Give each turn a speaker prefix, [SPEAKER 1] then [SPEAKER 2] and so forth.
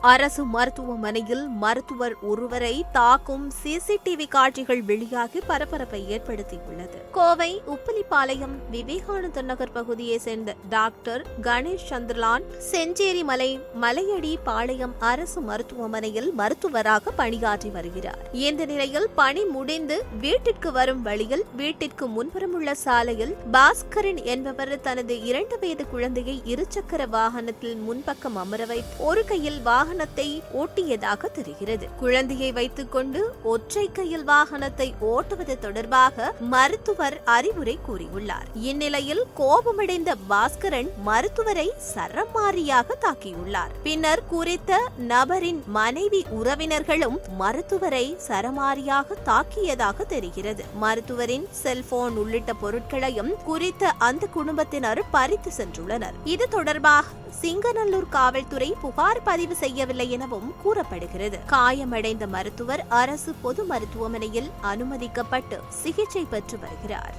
[SPEAKER 1] அரசு மருத்துவமனையில் மருத்துவர் ஒருவரை தாக்கும் சிசிடிவி காட்சிகள் வெளியாகி பரபரப்பை ஏற்படுத்தியுள்ளது. கோவை உப்பிலிப்பாளையம் விவேகானந்தர் நகர் பகுதியைச் சேர்ந்த டாக்டர் கணேஷ் சந்திரலான் செஞ்சேரி மலை மலையடி பாளையம் அரசு மருத்துவமனையில் மருத்துவராக பணியாற்றி வருகிறார். இந்த நிலையில் பணி முடிந்து வீட்டிற்கு வரும் வழியில் வீட்டிற்கு முன்புறமுள்ள சாலையில் பாஸ்கரன் என்பவர் தனது இரண்டு வயது குழந்தையை இருசக்கர வாகனத்தில் முன்பக்கம் அமர வைத்து ஒரு கையில் வாகனத்தை ஓட்டியதாக தெரிகிறது. குழந்தையை வைத்துக் கொண்டு ஒற்றை கையில் வாகனத்தை ஓட்டுவது தொடர்பாக மருத்துவர் அறிவுரை கூறியுள்ளார். இந்நிலையில் கோபமடைந்த பாஸ்கரன் மருத்துவரை சரமாரியாக தாக்கியுள்ளார். பின்னர் குறித்த நபரின் மனைவி உறவினர்களும் மருத்துவரை சரமாரியாக தாக்கியதாக தெரிகிறது. மருத்துவரின் செல்போன் உள்ளிட்ட பொருட்களையும் குறித்த அந்த குடும்பத்தினர் பறித்து சென்றுள்ளனர். இது தொடர்பாக சிங்கநல்லூர் காவல்துறை புகார் பதிவு செய்யவில்லை எனவும் கூறப்படுகிறது. காயமடைந்த மருத்துவர் அரசு பொது மருத்துவமனையில் அனுமதிக்கப்பட்டு சிகிச்சை பெற்று வருகிறார்.